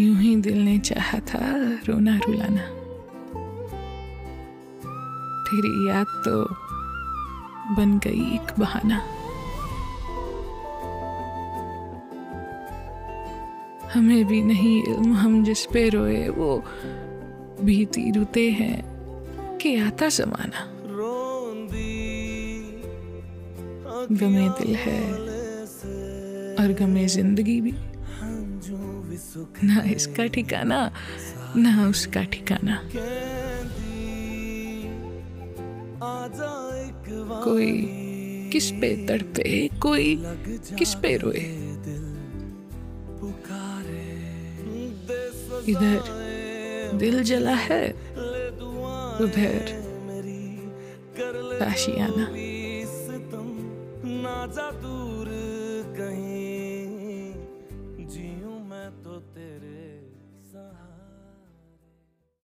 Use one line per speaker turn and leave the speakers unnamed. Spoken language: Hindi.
यूँ ही दिल ने चाहा था रोना रुलाना। तेरी याद तो बन गई एक बहाना। हमें भी नहीं इल्म हम जिस पे रोए वो बीती रुते हैं कि आता जमाना। गमे दिल है और गमे ज़िंदगी भी। ना इसका ठिकाना, ना उसका ठिकाना। कोई किस पे तड़पे कोई किस पे रोए इधर दिल जला है, उधर आशियाना ना जा दूर कहीं।